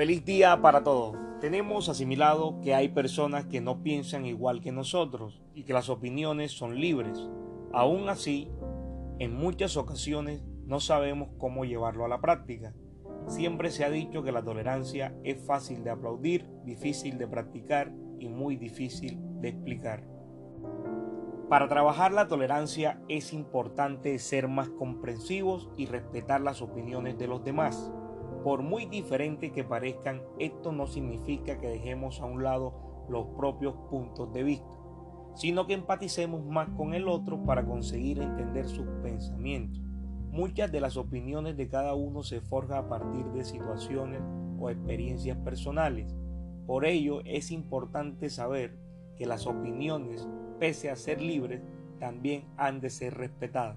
Feliz día para todos. Tenemos asimilado que hay personas que no piensan igual que nosotros y que las opiniones son libres. Aún así, en muchas ocasiones no sabemos cómo llevarlo a la práctica. Siempre se ha dicho que la tolerancia es fácil de aplaudir, difícil de practicar y muy difícil de explicar. Para trabajar la tolerancia es importante ser más comprensivos y respetar las opiniones de los demás. Por muy diferente que parezcan, esto no significa que dejemos a un lado los propios puntos de vista, sino que empaticemos más con el otro para conseguir entender sus pensamientos. Muchas de las opiniones de cada uno se forjan a partir de situaciones o experiencias personales. Por ello es importante saber que las opiniones, pese a ser libres, también han de ser respetadas.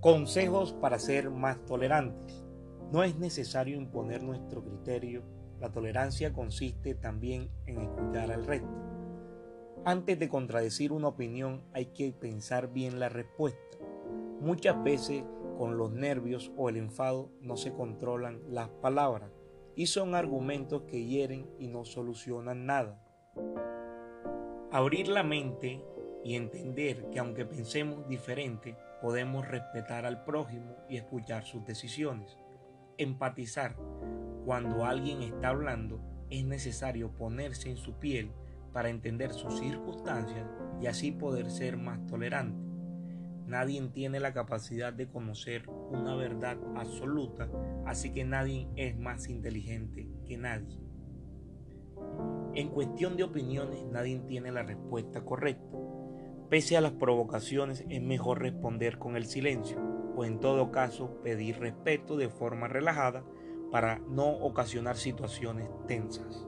Consejos para ser más tolerantes. No es necesario imponer nuestro criterio, la tolerancia consiste también en escuchar al resto. Antes de contradecir una opinión hay que pensar bien la respuesta. Muchas veces con los nervios o el enfado no se controlan las palabras y son argumentos que hieren y no solucionan nada. Abrir la mente y entender que aunque pensemos diferente, podemos respetar al prójimo y escuchar sus decisiones. Empatizar. Cuando alguien está hablando, es necesario ponerse en su piel para entender sus circunstancias y así poder ser más tolerante. Nadie tiene la capacidad de conocer una verdad absoluta, así que nadie es más inteligente que nadie. En cuestión de opiniones, nadie tiene la respuesta correcta. Pese a las provocaciones, es mejor responder con el silencio o en todo caso pedir respeto de forma relajada para no ocasionar situaciones tensas.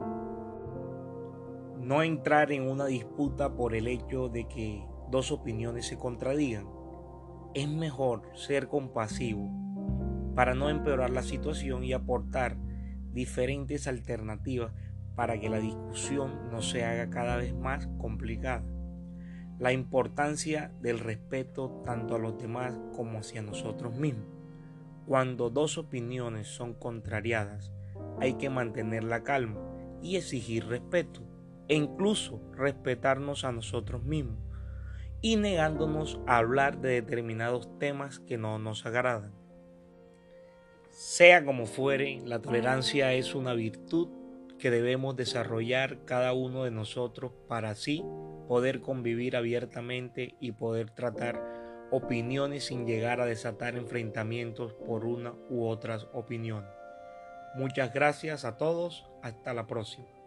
No entrar en una disputa por el hecho de que dos opiniones se contradigan. Es mejor ser compasivo para no empeorar la situación y aportar diferentes alternativas para que la discusión no se haga cada vez más complicada la importancia del respeto tanto a los demás como hacia nosotros mismos. Cuando dos opiniones son contrariadas, hay que mantener la calma y exigir respeto, e incluso respetarnos a nosotros mismos, y negándonos a hablar de determinados temas que no nos agradan. Sea como fuere, la tolerancia es una virtud que debemos desarrollar cada uno de nosotros para así poder convivir abiertamente y poder tratar opiniones sin llegar a desatar enfrentamientos por una u otras opiniones. Muchas gracias a todos, hasta la próxima.